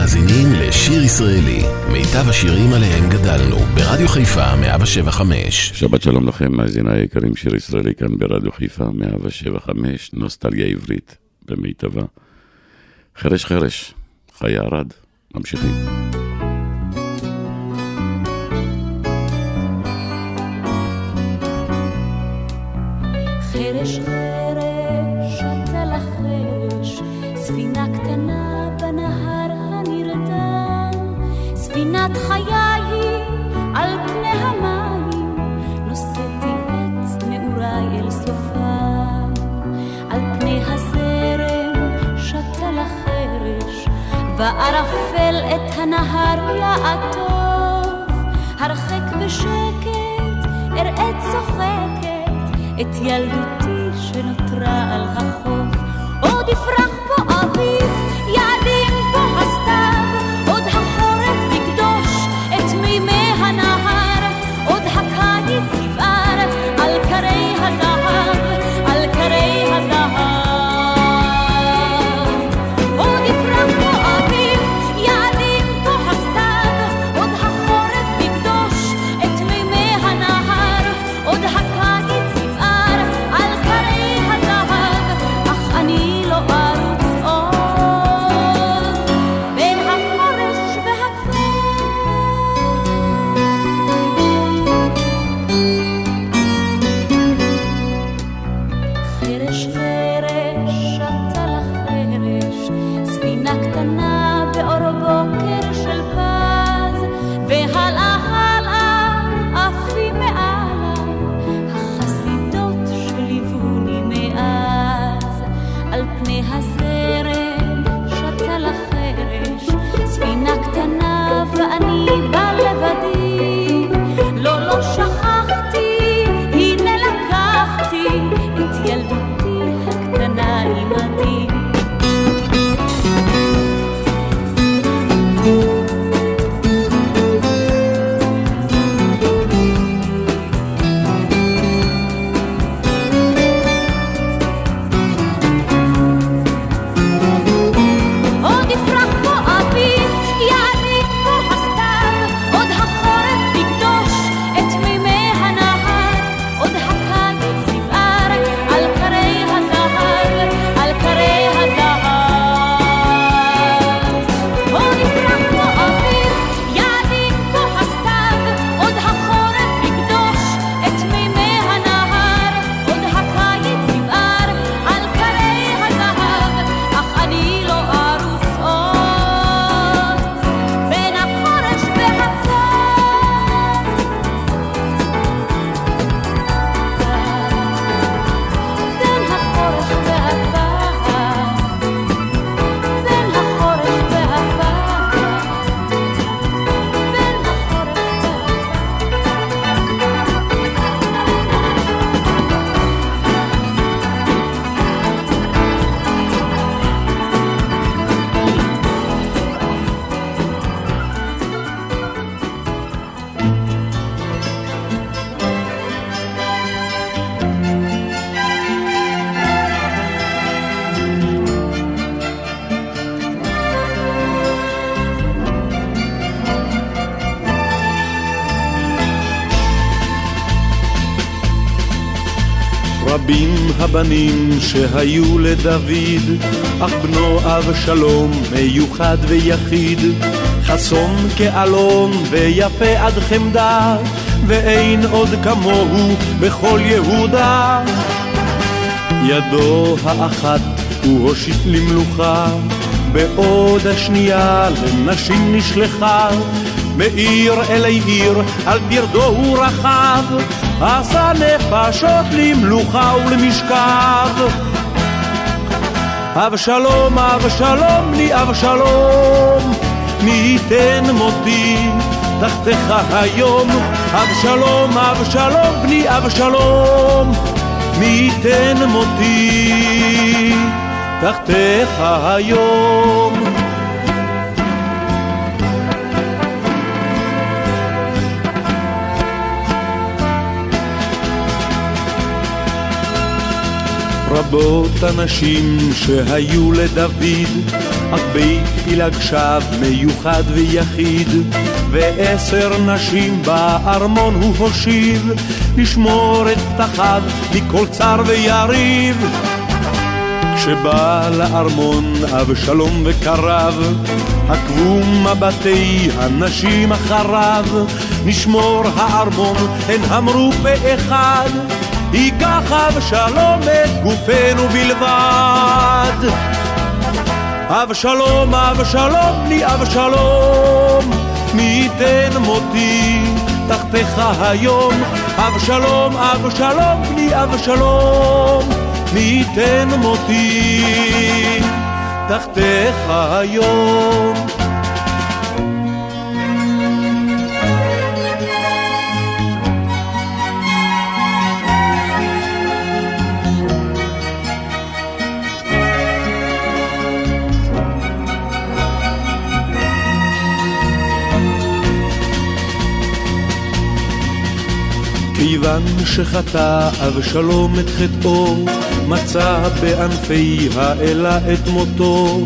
מאזינים לשיר ישראלי, מיטב השירים עליהם גדלנו, ברדיו חיפה 175. שבת שלום לכם, מאזיני היקרים, שיר ישראלי כאן ברדיו חיפה 175, נוסטלגיה עברית במיטבה. חרש חרש, חי ערד, ממשיכים. חרש חרש, בערפל את הנהר יעטוף, הרחק בשקט, אראה צוחקת. את ילדותי שנותרה על החוף. עוד יפרח רבים הבנים שהיו לדוד, אך בנו אבשלום מיוחד ויחיד, חסון כאלון ויפה עד חמדה, ואין עוד כמוהו בכל יהודה. ידו האחת הוא הושיט למלוכה, בעוד השנייה לנשים נשלחה. מעיר אלי עיר, על פרדו הוא רכב, עשה נפשות למלוכה ולמשכב. אבשלום, אבשלום, לי אבשלום, מי ייתן מותי תחתיך היום. אבשלום, אבשלום, בני אבשלום, מי ייתן מותי תחתיך היום. רבות הנשים שהיו לדוד, אך בית פילג שב מיוחד ויחיד, ועשר נשים בארמון הוא הושיב, לשמור את פתחיו מכל צר ויריב. כשבא לארמון אבשלום וקרב, עקבו מבטי הנשים אחריו, נשמור הארמון, הן אמרו פה אחד, ייקח אבשלום את גופנו בלבד. אבשלום, אבשלום, בני אבשלום, מי ייתן מותי תחתיך היום. אבשלום, אבשלום, בני אבשלום, מי ייתן מותי תחתיך היום. כיוון שחטא אבשלום את חטאו, מצא בענפי האלה את מותו,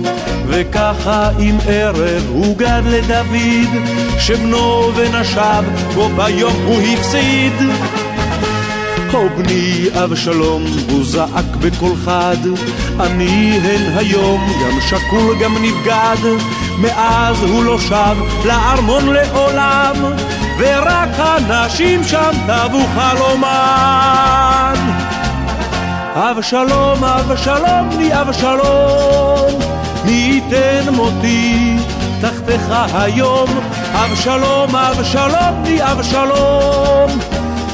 וככה עם ערב הוגד לדוד, שבנו ונשב בו ביום הוא הפסיד. הו בני אבשלום, הוא זעק בקול חד, אני הן היום, גם שקול גם נבגד, מאז הוא לא שב לארמון לעולם, ורק הנשים שם טבו חלומן. אבשלום, אבשלום, בני אבשלום, מי ייתן מותי תחתיך היום. אבשלום, אבשלום, בני אבשלום,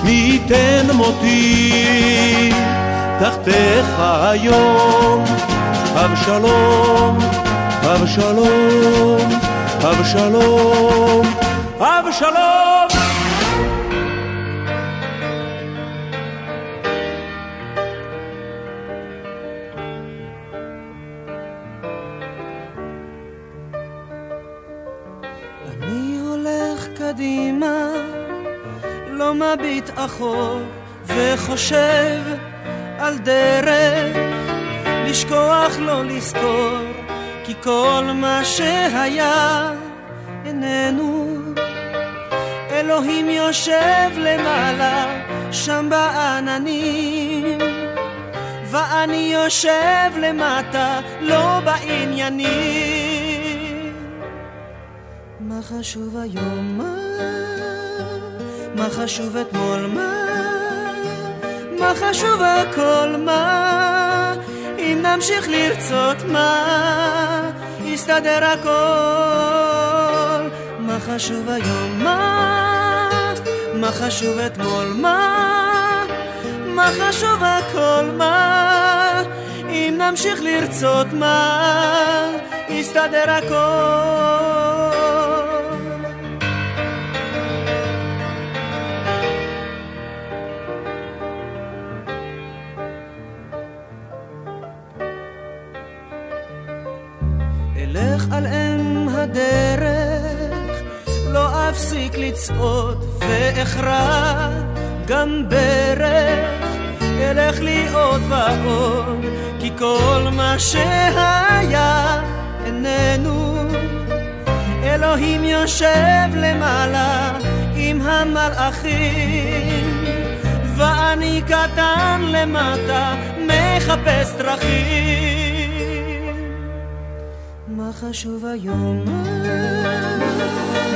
מי ייתן מותי תחתיך היום. אבשלום, אבשלום, אבשלום, אבשלום. מביט אחור, וחושב על דרך, לשכוח לא לזכור, כי כל מה שהיה איננו. אלוהים יושב למעלה, שם בעננים, ואני יושב למטה, לא בעניינים. מה חשוב היום? מה? מה חשוב אתמול? מה? מה חשוב הכל? מה? אם נמשיך לרצות מה? יסתדר הכל. מה חשוב היום? מה? מה חשוב אתמול? מה? מה חשוב הכל? מה? אם נמשיך לרצות מה? יסתדר הכל. על אם הדרך, לא אפסיק לצעוד ואכרע גם ברך, אלך לי עוד ועוד, כי כל מה שהיה איננו. אלוהים יושב למעלה עם המלאכים, ואני קטן למטה מחפש דרכים. מה חשוב היום?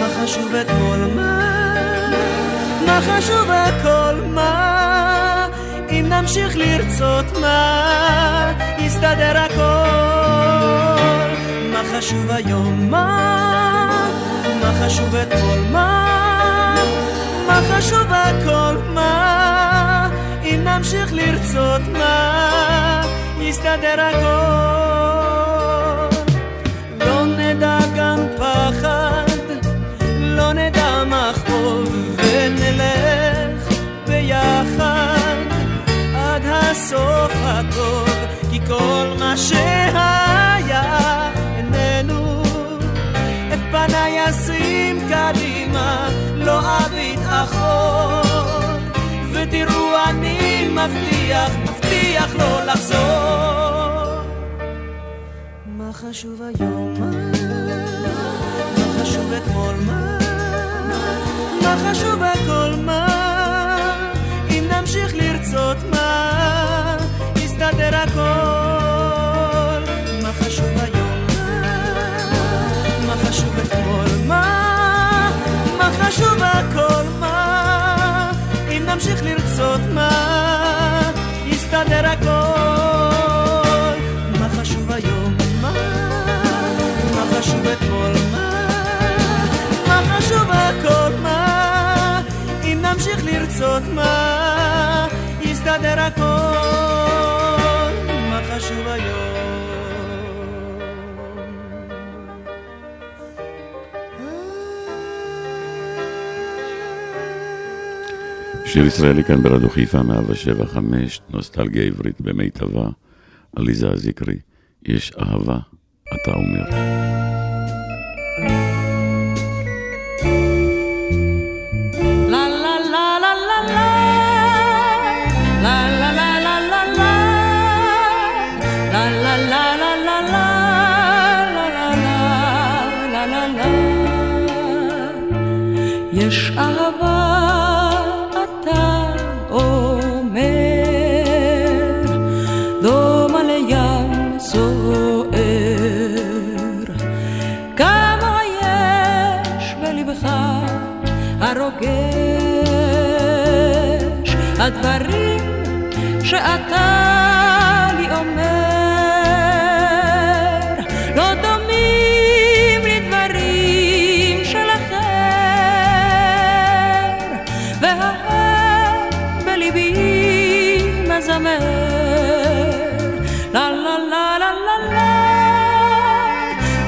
מה חשוב אתמול? מה? מה חשוב הכל? מה? אם נמשיך לרצות מה? יסתדר הכל. מה חשוב היום? מה? מה חשוב אתמול? מה? מה חשוב הכל? מה? אם נמשיך לרצות מה? יסתדר הכל. מה שהיה איננו. את פניי אשים קדימה, לא אביט אחור, ותראו אני מבטיח, מבטיח לא לחזור. מה חשוב היום? מה? מה חשוב אתמול? מה? מה חשוב הכל? מה? אם נמשיך לרצות מה? חשוב הכל? מה? אם נמשיך לרצות מה? יסתדר הכל. מה חשוב היום? מה? מה חשוב אתמול? מה? מה חשוב הכל? מה? אם נמשיך לרצות מה? יסתדר הכל. שיר ישראלי כאן ברדיו חיפה, 175, נוסטלגיה עברית במיטבה, עליזה הזיקרי, יש אהבה, אתה אומר. La la שאתה לי אומר לא דומים לדברים של אחר והאל בליבי מזמר לה לה לה לה לה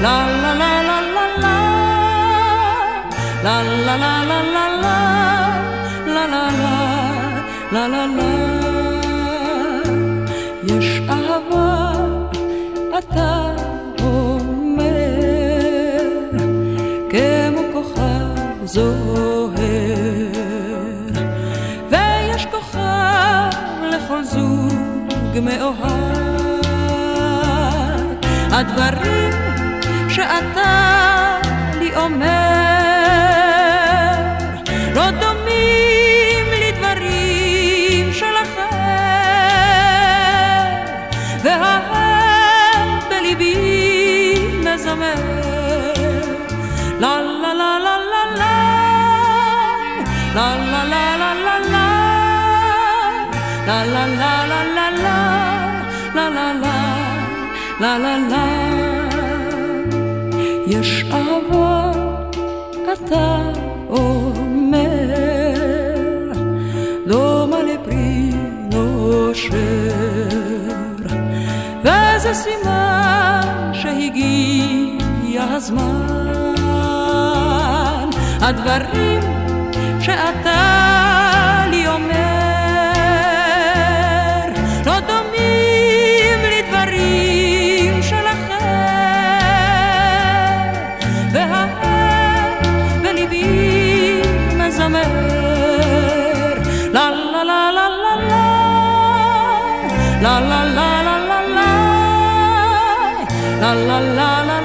לה לה לה לה לה לה la la la la la la la la la la יש אהבה אתה אומר כמו כוכב זוהר. ויש כוכב לכל זוג מאוהב הדברים שאתה לי אומר יש אהבה אתה אומר דומה לפרי נושר וזה סימן הזמן הדברים שאתה לי אומר לא דומים לדברים של אחר והאל בליבי מזמר לה לה לה לה לה לה לה לה לה לה לה לה לה לה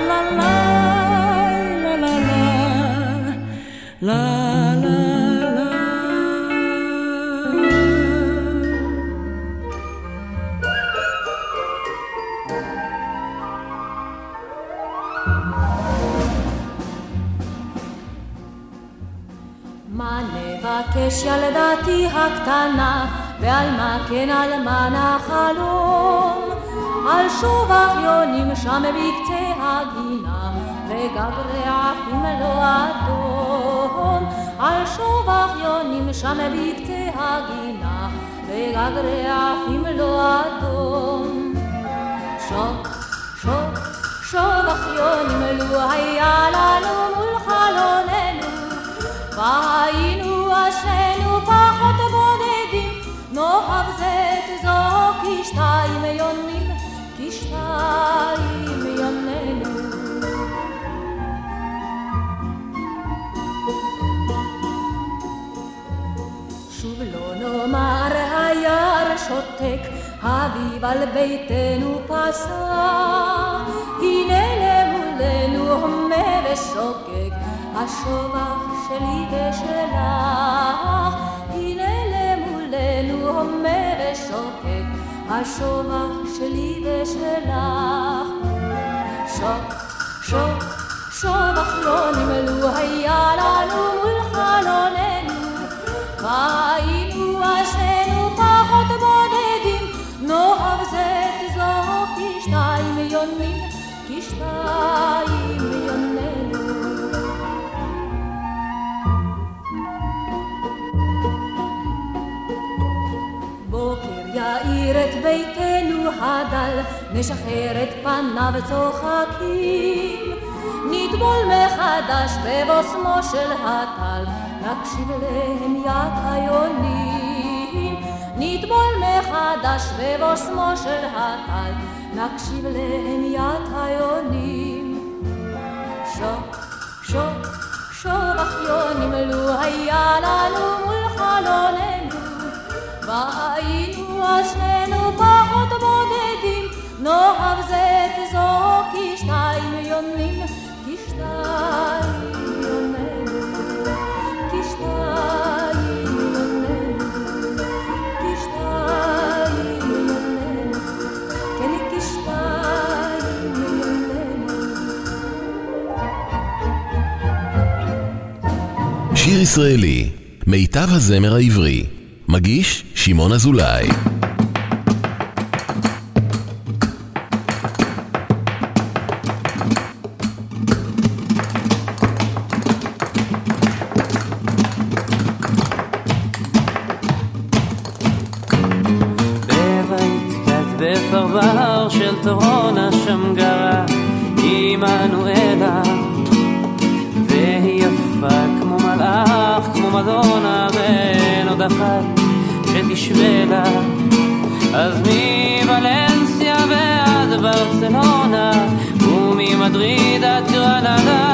נבקש ילדתי הקטנה, ועל מה כן על מה נחלום? על שוב אחיונים שם בקצה הגינה, וגברי עפים לא אדום. על שוב אחיונים שם בקצה הגינה, וגברי עפים לא אדום. שוק, שוק, שוב אחיונים לו היה חלוננו והיינו אשרינו פחות בודדים, נאהב זה את זו כשתיים יונים, כשתיים יוננו. שוב לא נאמר היער שותק, אביב על ביתנו פסע, הנה הומה ושוקק, השובח שלי ושלך. הנה למולנו הומה ושוקק, השובח שלי ושלך. שוק, שוק, שובח לא נמלו היה לנו מול חלוננו, והיינו אשרינו פחות בודדים, נאהב זה תזרוק כשתיים יונים, כשתיים יוננו. ביתנו הדל, נשחרר את פניו צוחקים. נטבול מחדש בבוסמו של הטל, נקשיב להמיית היונים. נטבול מחדש בבוסמו של הטל, נקשיב להמיית היונים. שוק, שוק, שובח יונים, לו היה לנו מול חלוננו. והיינו אז שנינו פחות בודדים, נאהב זה תזרוק כשתיים יונים, כשתיים יוננו, כשתיים יוננו, כשתיים יוננו, כן כשתיים יוננו. שיר ישראלי, מיטב הזמר העברי. מגיש שמעון אזולאי. כמו מלאך, מדונה ואין עוד אחת שתשווה לה אז מוולנסיה ועד ברצלונה וממדריד עד גרנדה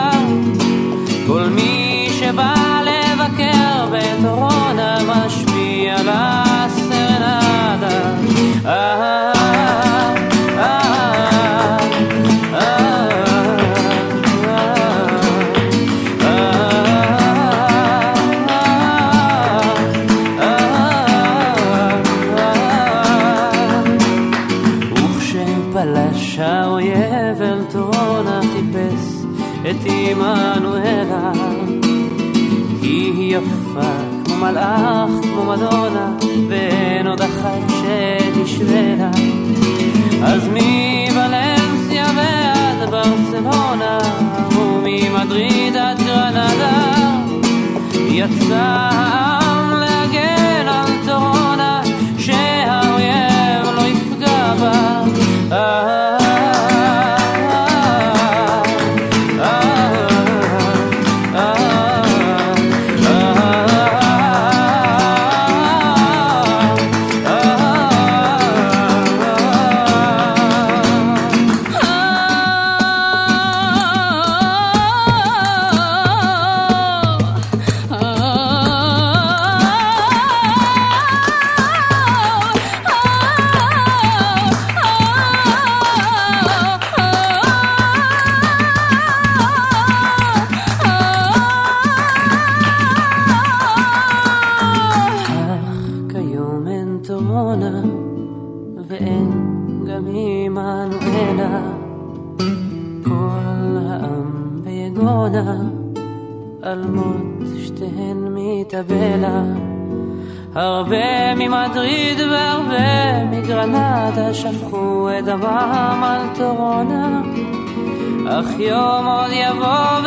מדונה, ואין עוד אחת שתשווה. אז מוולנסיה ועד ברצלונה, וממדריד עד גרנדה, יצא שפכו את דמם על טורונה אך יום עוד יבוא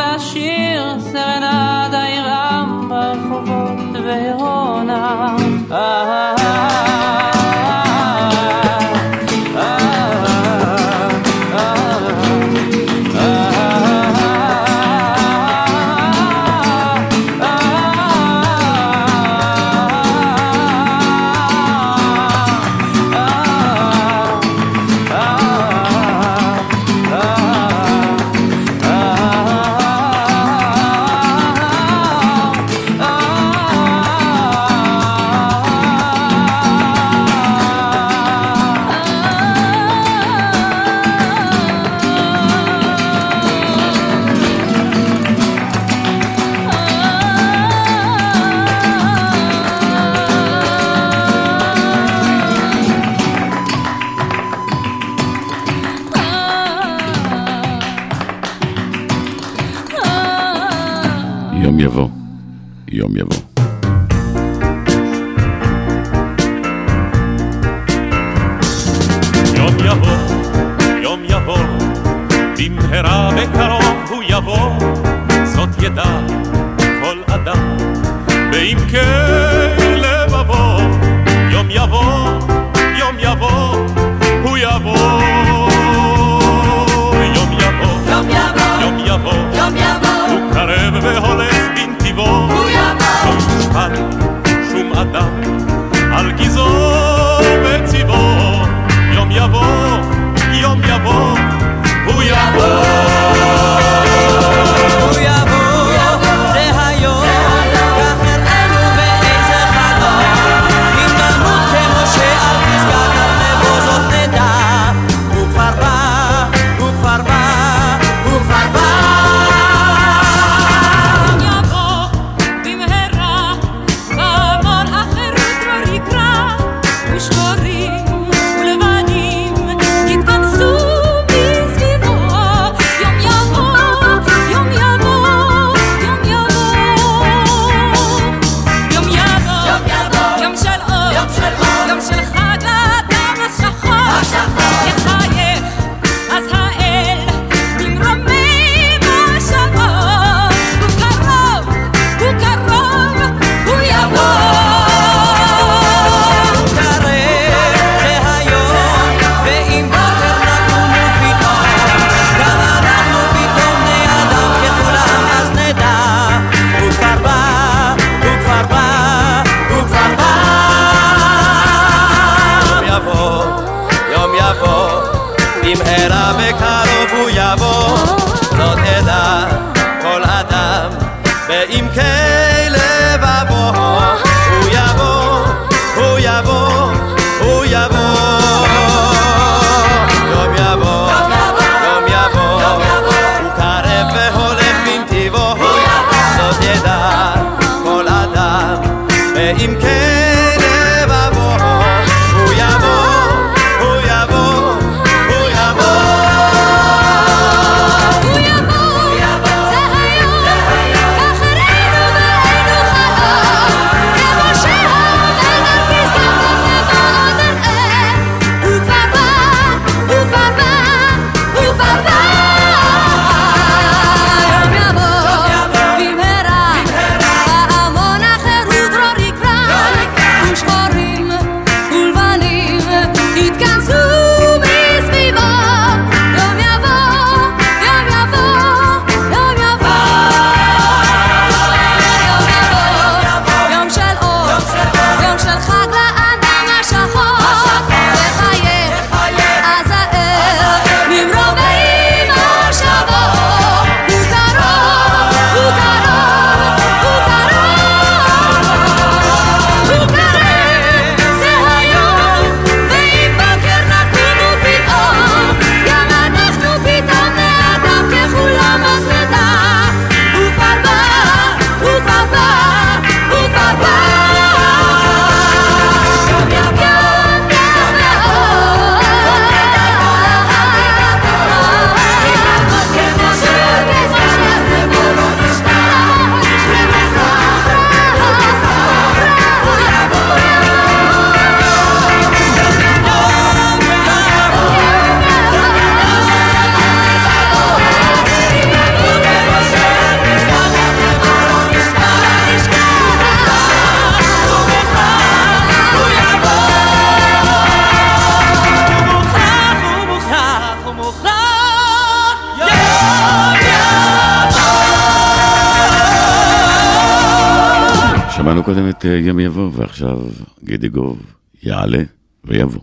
שמענו קודם את אה, יום יבוא, ועכשיו גידיגוב יעלה ויבוא.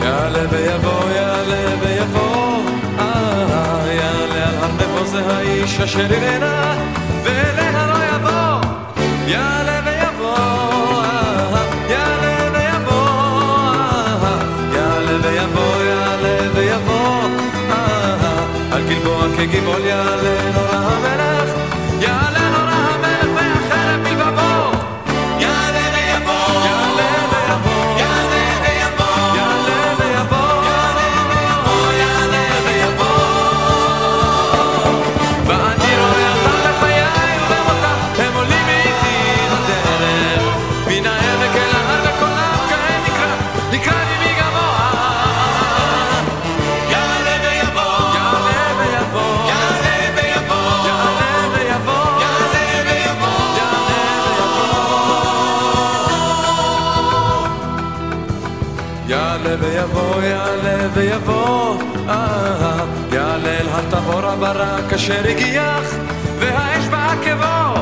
יעלה ויבוא, יעלה ויבוא, אה, יעלה על הרבה פה זה האיש אשר איננה יעלה ויבוא, אה, יעלה אל הר הברק אשר הגיח, והאש בעקבו,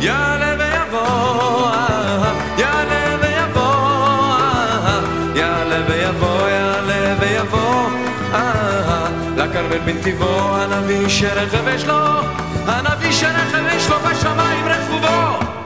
יעלה ויבוא, אה, יעלה ויבוא, אה, יעלה ויבוא, יעלה ויבוא, אה, לכרמל בנתיבו, הנביא שרכב יש לו, הנביא שרכב יש לו בשמיים רכובו.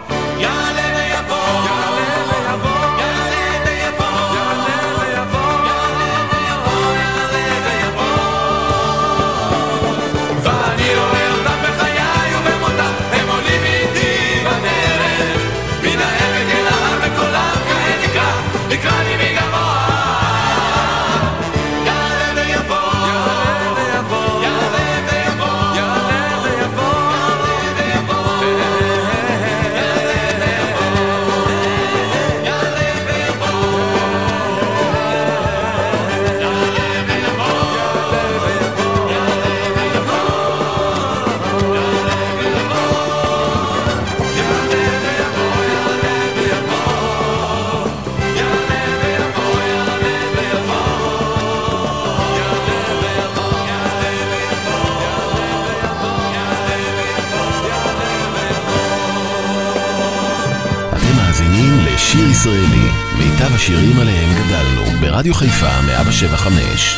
השירים עליהם גדלנו, ברדיו חיפה 175.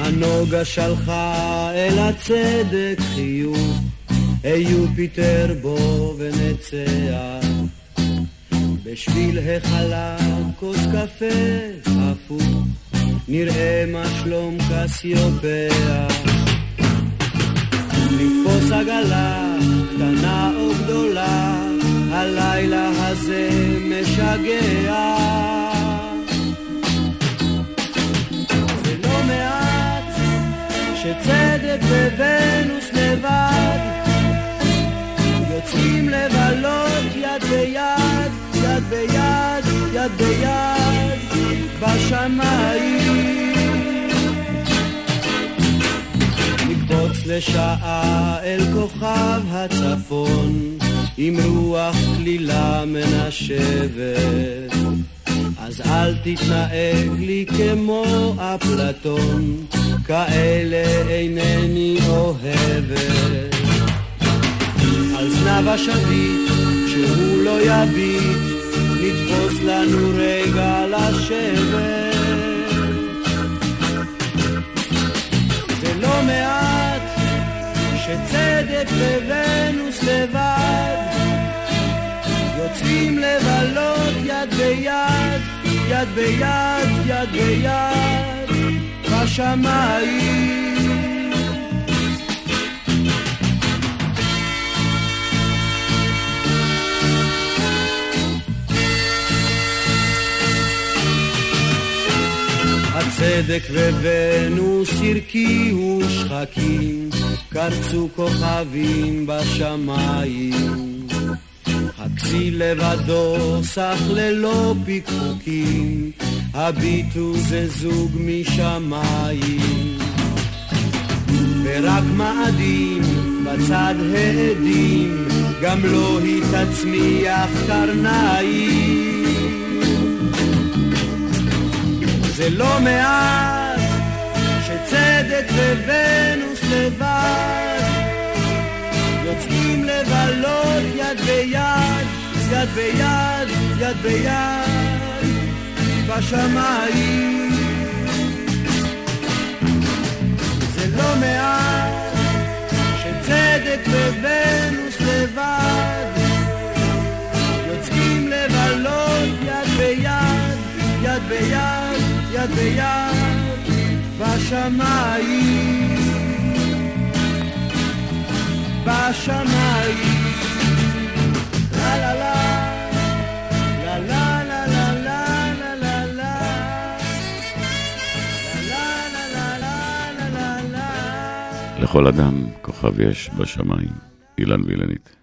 הנוגה שלחה אל הצדק חיוך, היו פיטר בו ונצח. בשביל החלב כוס קפה הפוך, נראה מה שלום קסיופיה. לתפוס עגלה, קטנה או גדולה, הלילה הזה משגע. זה לא מעט שצדק וונוס לבד. יוצאים לבלות יד ביד, יד ביד, יד ביד בשמיים. נקפוץ לשעה אל כוכב הצפון עם רוח כלילה מנשבת אז אל תתנהג לי כמו אפלטון, כאלה אינני אוהבת. על זנב השביט, כשהוא לא יביט, נתפוס לנו רגע לשבת. זה לא מעט שצדק וונוס לבד יוצאים לבלות יד ביד, יד ביד, יד ביד, בשמיים. הצדק וונוס הרקיעו שחקים, קרצו כוכבים בשמיים. הכסיל לבדו סח ללא פיקפוקים, הביטו זה זוג משמיים. ורק מאדים בצד העדים, גם לא היא תצמיח קרניים. זה לא מעט שצדק וונוס לבד יוצאים לבלות יד ביד, יד ביד, יד ביד, בשמיים. זה לא מעט שצדק וונוס לבד יוצאים לבלות יד ביד, יד ביד, יד ביד, בשמיים. בשמיים. לכל אדם כוכב יש בשמיים, אילן וילנית.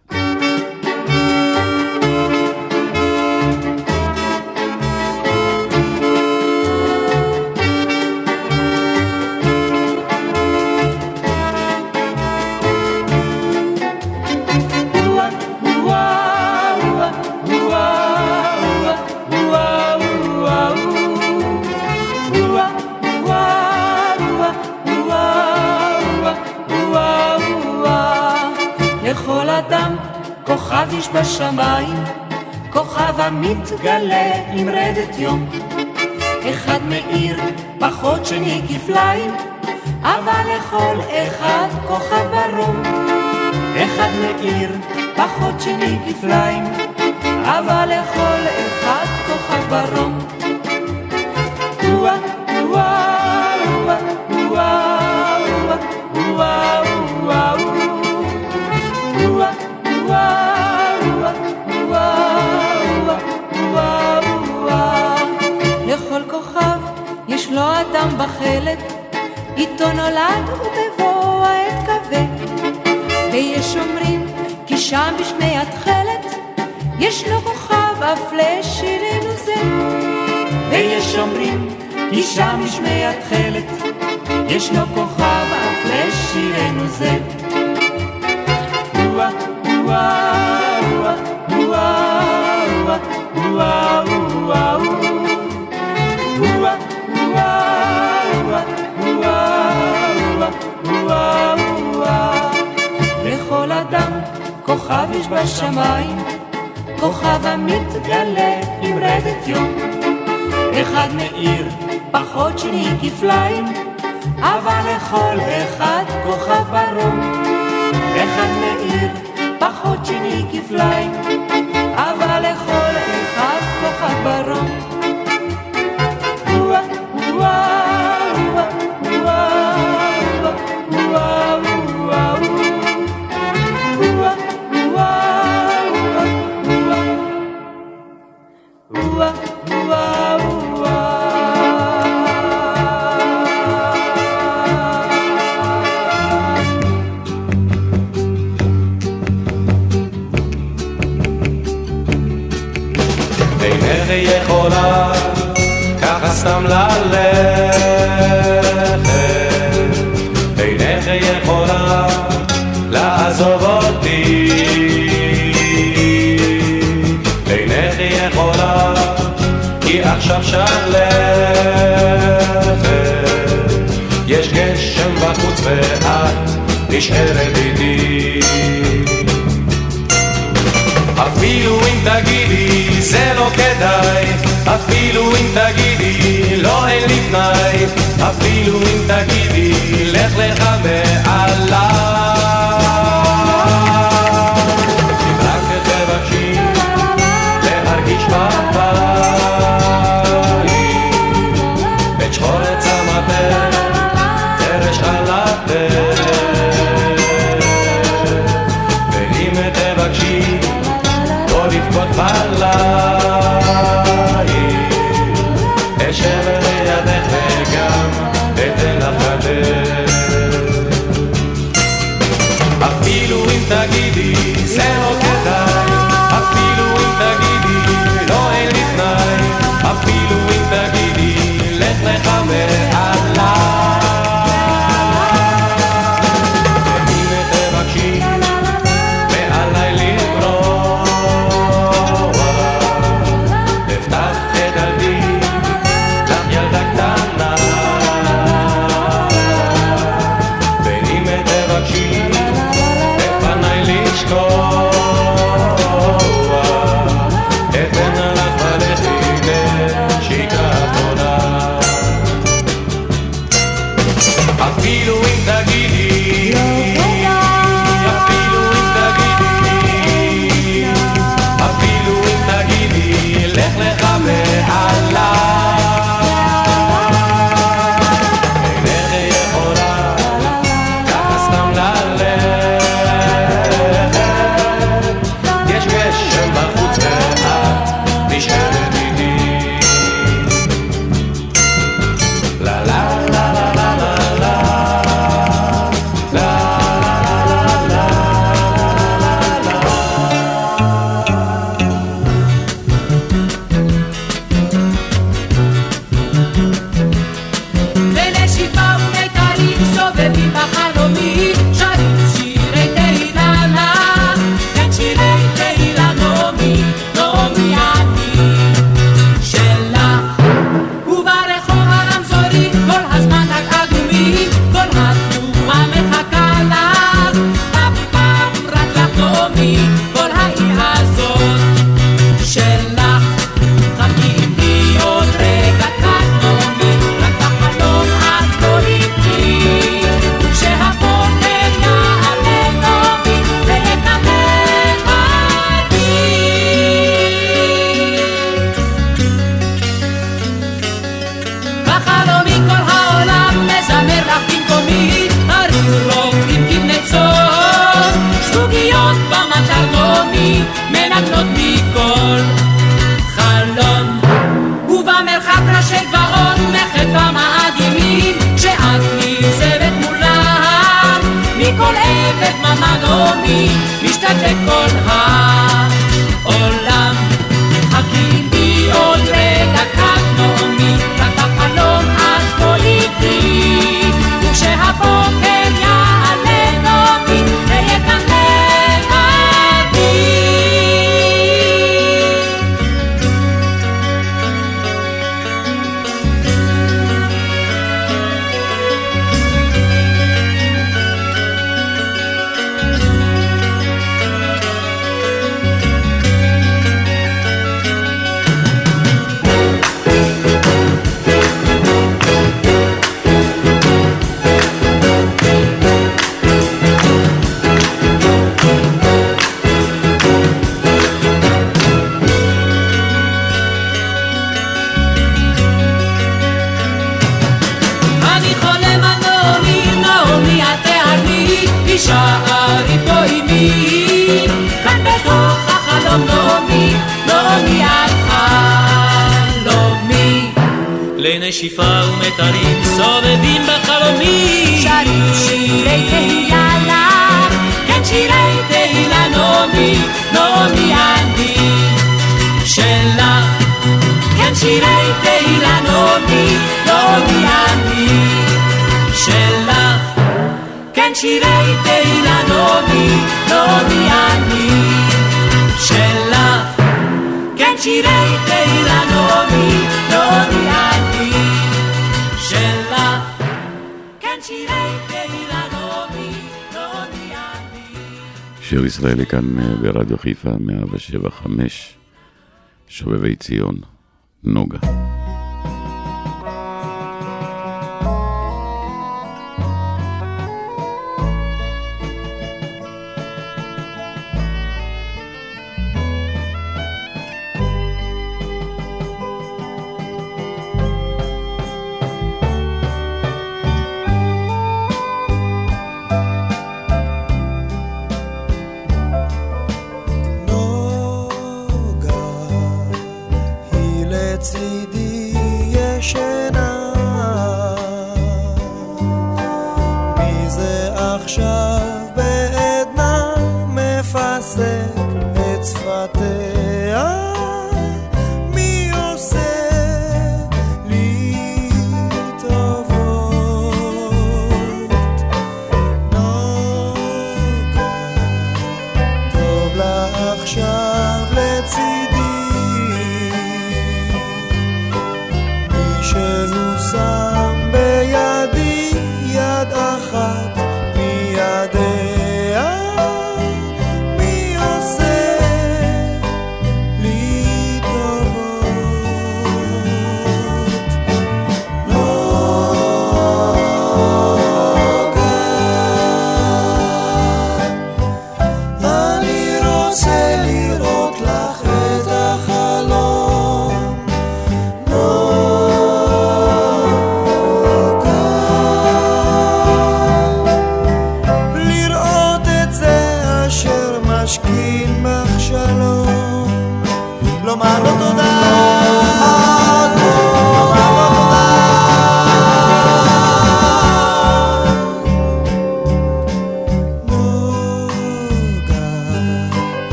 איש בשמיים, כוכב המתגלה עם רדת יום. אחד מאיר פחות שני כפליים, אבל לכל אחד כוכב ברום. אחד מאיר פחות שני כפליים, אבל לכל אחד כוכב ברום. בחלק, איתו נולד ובבוא העת כבד. ויש אומרים כי שם בשמי התכלת, ישנו כוכב אף לשירנו זה. ויש אומרים כי שם בשמי התכלת, ישנו כוכב אף לשירנו זה. וואו וואו וואו וואו וואו לכל כוכב יש בשמיים, כוכב המתגלה עם רדת יום. אחד מאיר פחות שני כפליים, אבל לכל אחד כוכב ברום. אחד מאיר פחות שני כפליים, אבל לכל אחד כדאי אפילו אם תגידי לא אין לי תנאי אפילו אם תגידי לך לך ישראלי כאן אה, ברדיו חיפה, 175, שובבי ציון. נוגה זה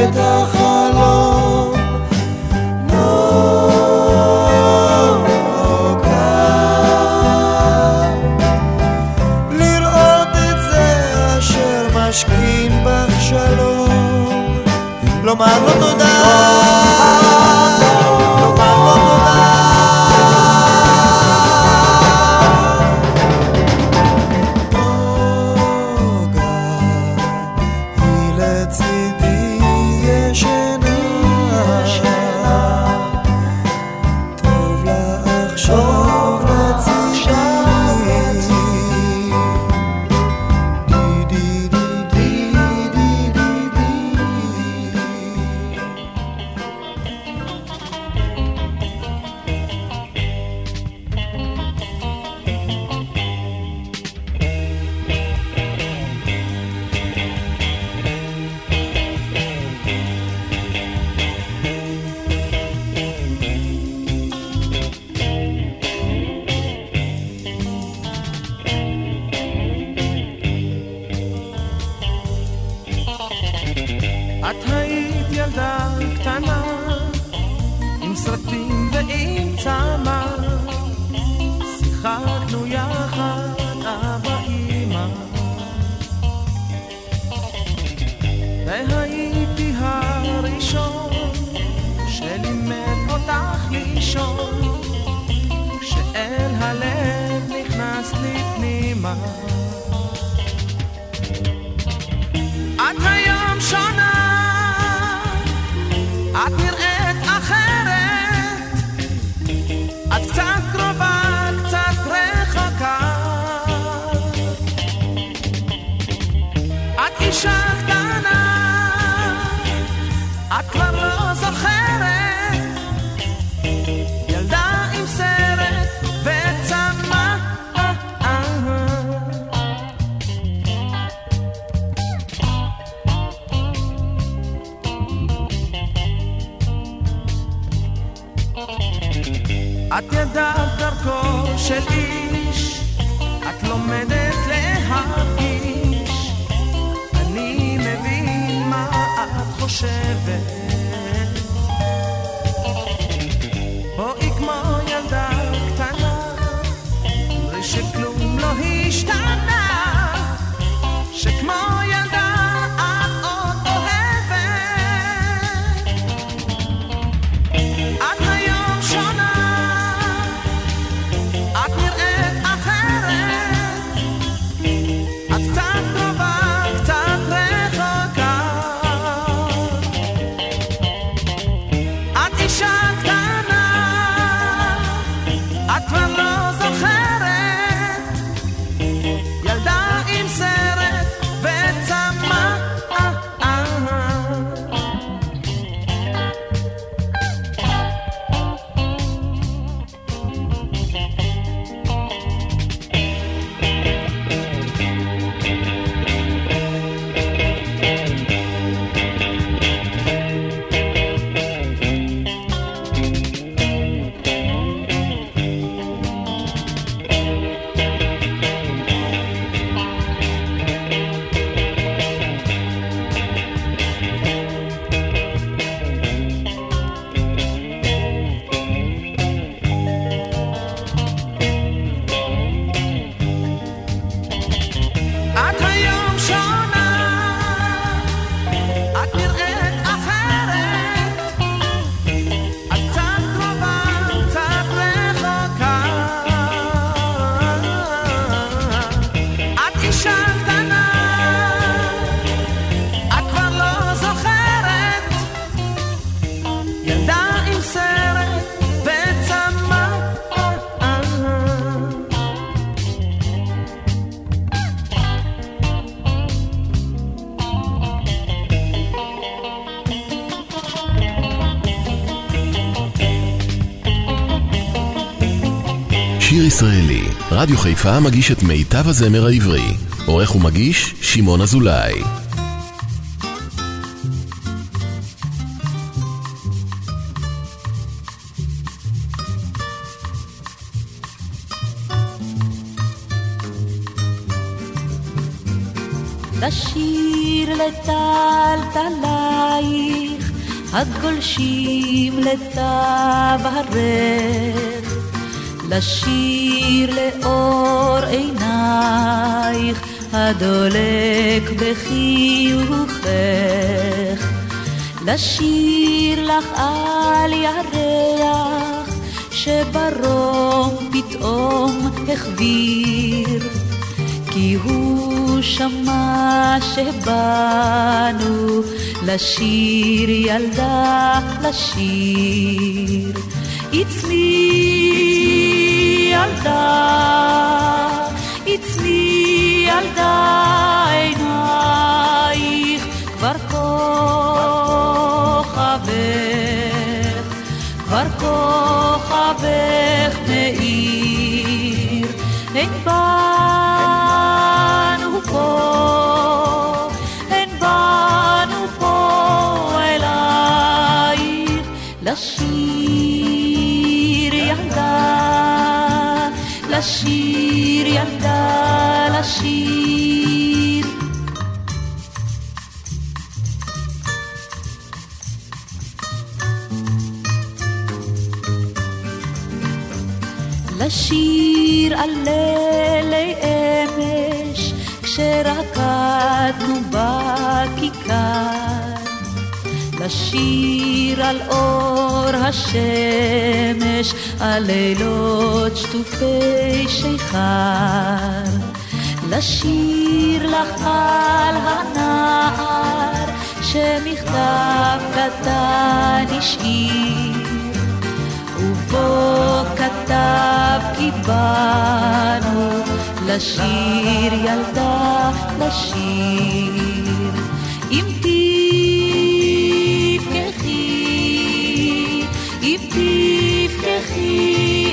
פתח לשבת חיפה מגיש את מיטב הזמר העברי. עורך ומגיש, שמעון אזולאי. בשיר לטלטלייך, הגולשים לצווארך לשיר לאור עינייך הדולק בחיוכך. לשיר לך על ירח שברום פתאום החביר. כי הוא שמע שבאנו לשיר ילדה לשיר כוכבך מאיר. אין באנו פה אין באנו פה אלייך לשיר ילדה לשיר ילדה לשיר לשיר על לילי אמש כשרקדנו בכיכר. לשיר על אור השמש על לילות שטופי שיכר. לשיר לך על הנער שמכתב קטן השאיר ובו כתב כי באנו לשיר ילדה לשיר. אם תפקחי אם תפקחי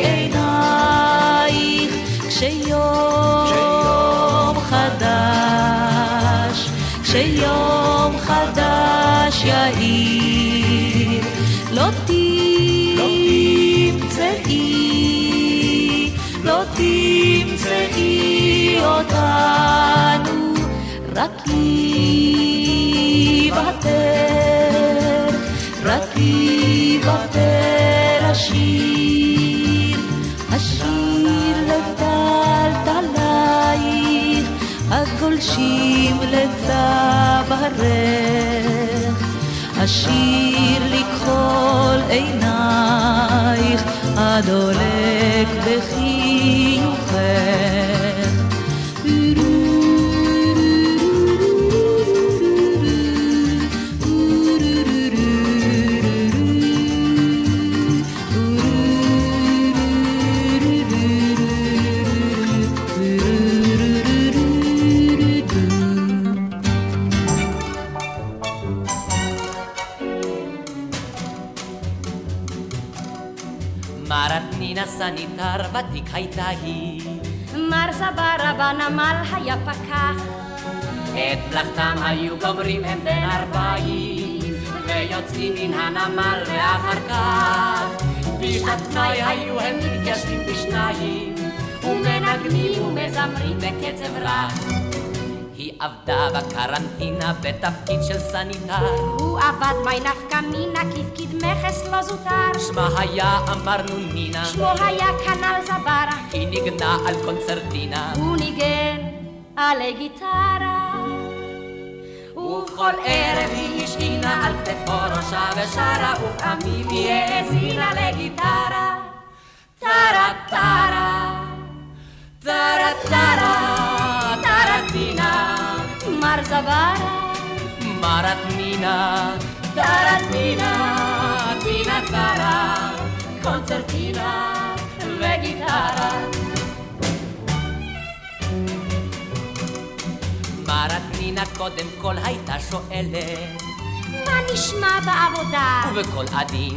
עינייך כשיום חדש כשיום חדש יאיר רק יוותר רק יוותר השיר השיר לטלטלייך הגולשים לצווארך השיר לכחול עינייך הדולק בחיוכך סניטר ותיק הייתה היא. מר סברה בנמל היה פקח. את מלאכתם היו גומרים הם בן ארבעים ויוצאים מן הנמל ואחר כך. בשעת פנאי היו הם מתיישבים בשניים ומנגנים ומזמרים בקצב רע היא עבדה בקרנטינה בתפקיד של סניטר. הוא עבד מי נפקא מינה כפקיד מכס לא זוטר. שמה היה אמרנו נינה. שמו היה כנ"ל זברה. היא ניגנה על קונצרטינה. הוא ניגן עלי גיטרה. ובכל ערב היא השעינה על כתפו ראשה ושרה ופעמים היא האזינה לגיטרה. טרה טרה. טרה טרה זברה מרתנינה טרטינה טינה טרה קונצרטינה וגיטרה מרתנינה קודם כל הייתה שואלת מה נשמע בעבודה? ובקול עדין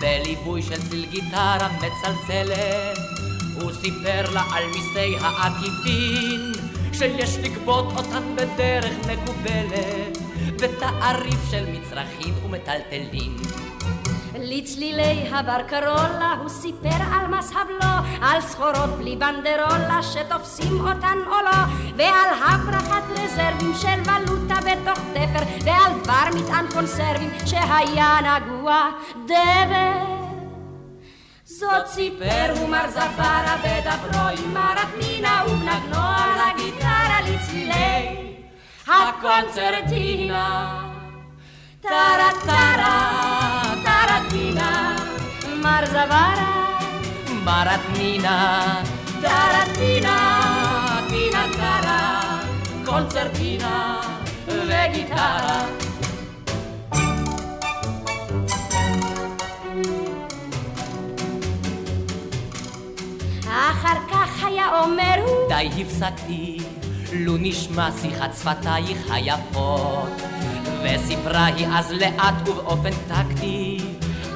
בליווי של צליל גיטרה מצלצלת הוא סיפר לה על מיסי העקיפין שיש לגבות אותם בדרך מקובלת ותעריף של מצרכים ומטלטלים לצלילי הברקרולה הוא סיפר על מסהבלו, על סחורות בלי בנדרולה שתופסים אותן או לא, ועל הברחת רזרבים של ולוטה בתוך תפר, ועל דבר מטען קונסרבים שהיה נגוע דבר. זאת סיפר הוא מר זברה בדברו עם מרת מינה ובנגנו על הגיטרה לצלילי הקונצרטינה. טרה טרה טרטינה מר זברה מרת נינה טרטינה טינה טרה אומר הוא די הפסקתי, לו נשמע שיחת שפתייך היפות. וסיפרה היא אז לאט ובאופן טקטי,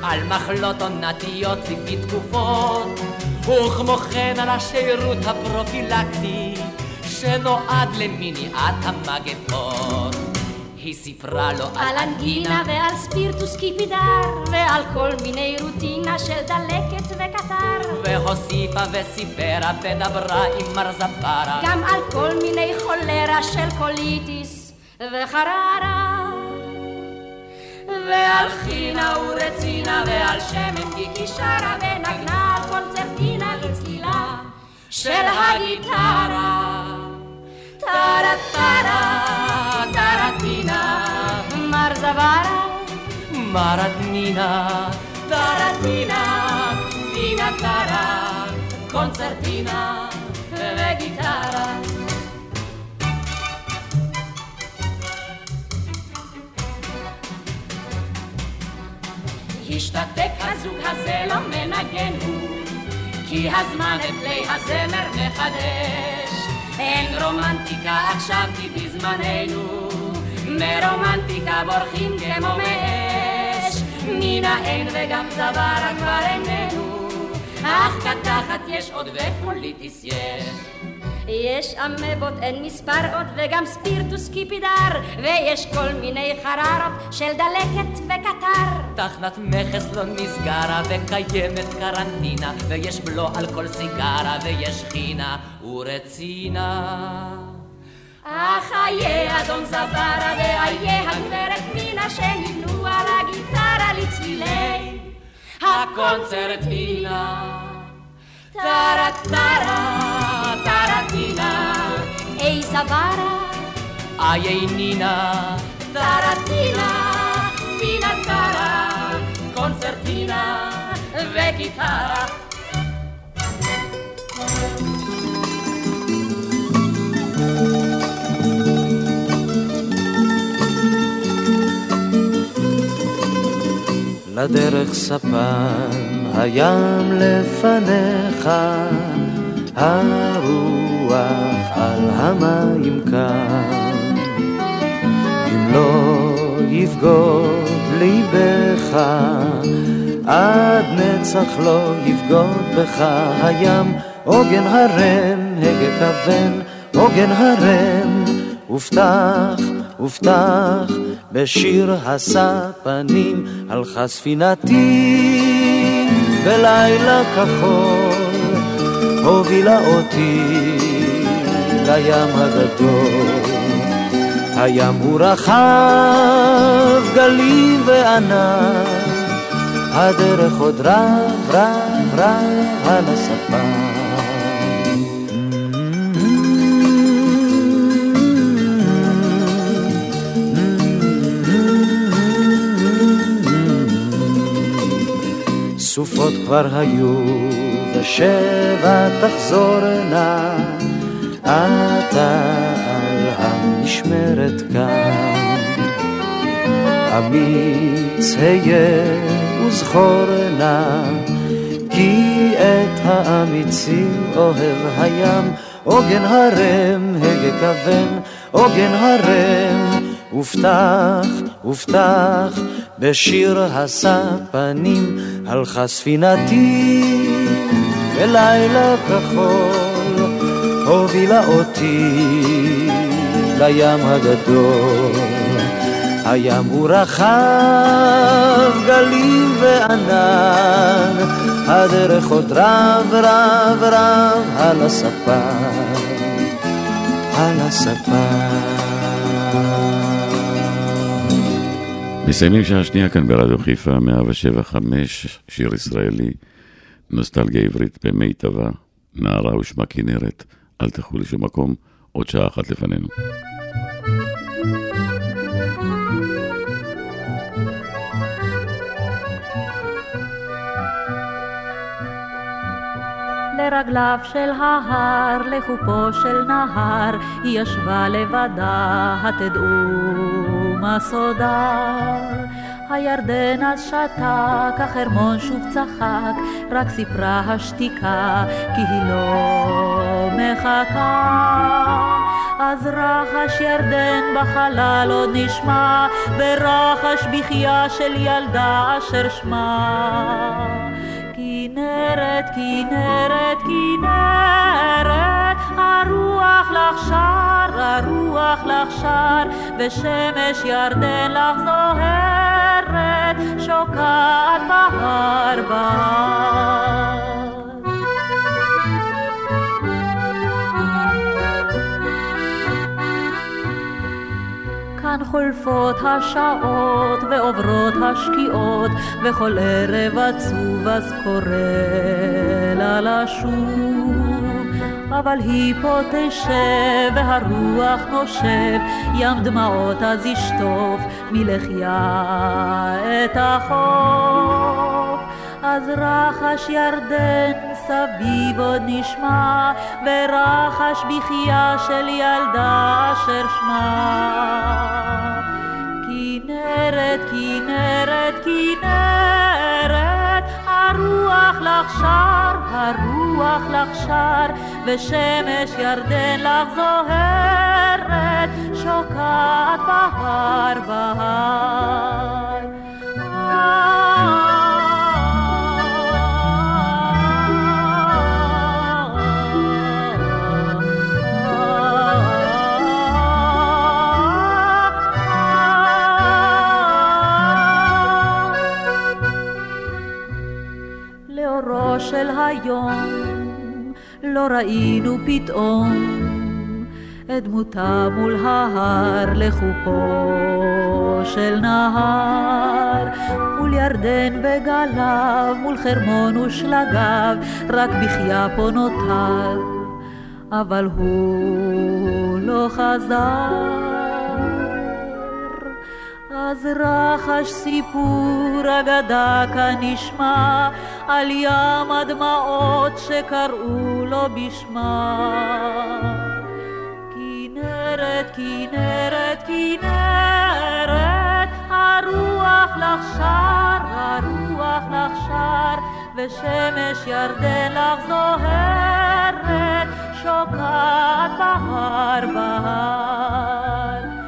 על מחלות עונתיות לפי תקופות, וכמו כן על השירות הפרופילקטי, שנועד למניעת המגפות. היא סיפרה לו על אנגינה ועל ספירטוס קיפידר ועל כל מיני רוטינה של דלקת וקטר והוסיפה וסיפרה ודברה עם מר זפרה גם על כל מיני חולרה של קוליטיס וחררה ועל חינה ורצינה ועל שמן גיקי שרה ונגנה על קונצרטינה לצלילה של הגיטרה טרה טרה מרת נינה טרטינה טינה טרה קונצרטינה וגיטרה השתתק הזוג הזה לא מנגן הוא כי הזמן את כלי הזמר מחדש אין רומנטיקה עכשיו כי בזמננו מרומנטיקה בורחים כמו מאש נינה אין וגם זברה כבר איננו אך קתחת יש עוד ופוליטיס יש יש אמבות אין מספר עוד וגם ספירטוס קיפידר ויש כל מיני חררות של דלקת וקטר תחנת מכס לא נסגרה וקיימת קרנטינה ויש בלו על כל סיגרה ויש חינה ורצינה איה אדון זברה ואיה הגברת מינה שנבנו על הגיטרה לצלילי הקונצרטינה טרה טרה טרטינה אי זברה איי נינה טרטינה טינה טרה קונצרטינה וגיטרה לדרך ספן, הים לפניך, הרוח על המים כאן. אם לא יבגוד ליבך, עד נצח לא יבגוד בך הים, עוגן הרם, הגה כוון, עוגן הרם, ופתח, ופתח, בשיר הספנים, הלכה ספינתי בלילה כחול, הובילה אותי לים הגדול. הים הוא רחב, גלים וענן, הדרך עוד רב, רב, רב על הספן. סופות כבר היו, ושבע תחזורנה, אתה על המשמרת כאן. אמיץ היה וזכור נא, כי את האמיצים אוהב הים, עוגן הרם, הגה כוון, עוגן הרם, ופתח, ופתח, בשיר הספנים, הלכה ספינתי בלילה כחול, הובילה אותי לים הגדול. הים הוא רחב, גלים וענן, הדרך עוד רב רב רב על הספה, על הספה. מסיימים שעה שנייה כאן ברדיו חיפה, 175, שיר ישראלי, נוסטלגיה עברית במיטבה, נערה ושמה כנרת, אל תלכו לשום מקום, עוד שעה אחת לפנינו. לרגליו של ההר, לחופו של נהר, היא ישבה לבדה, התדעו מה סודה. הירדן אז שתק, החרמון שוב צחק, רק סיפרה השתיקה, כי היא לא מחכה. אז רחש ירדן בחלל עוד נשמע, ברחש בכייה של ילדה אשר שמה. כנרת, כנרת, כנרת, הרוח לך שר, הרוח לך שר, ושמש ירדן לך זוהרת, שוקעת בהר בהר. כאן חולפות השעות ועוברות השקיעות וכל ערב עצוב אז קורא לה לשוב אבל היא פה תשב והרוח נושב ים דמעות אז ישטוף מלחיה את החוף אז רחש ירדן סביב עוד נשמע, ורחש בכייה של ילדה אשר שמה. כנרת, כנרת, כנרת, הרוח לך שר, הרוח לך שר, ושמש ירדן לך זוהרת, שוקעת בהר בהר. של היום לא ראינו פתאום את דמותה מול ההר לחופו של נהר מול ירדן וגליו מול חרמון ושלגיו רק בחייה פה נותר אבל הוא לא חזר. אז רחש סיפור אגדה כאן נשמע על ים הדמעות שקראו לא בשמה. כנרת, כנרת, כנרת, הרוח לך שר, הרוח לך שר, ושמש ירדן לך זוהרת, שוקעת בהר בהר.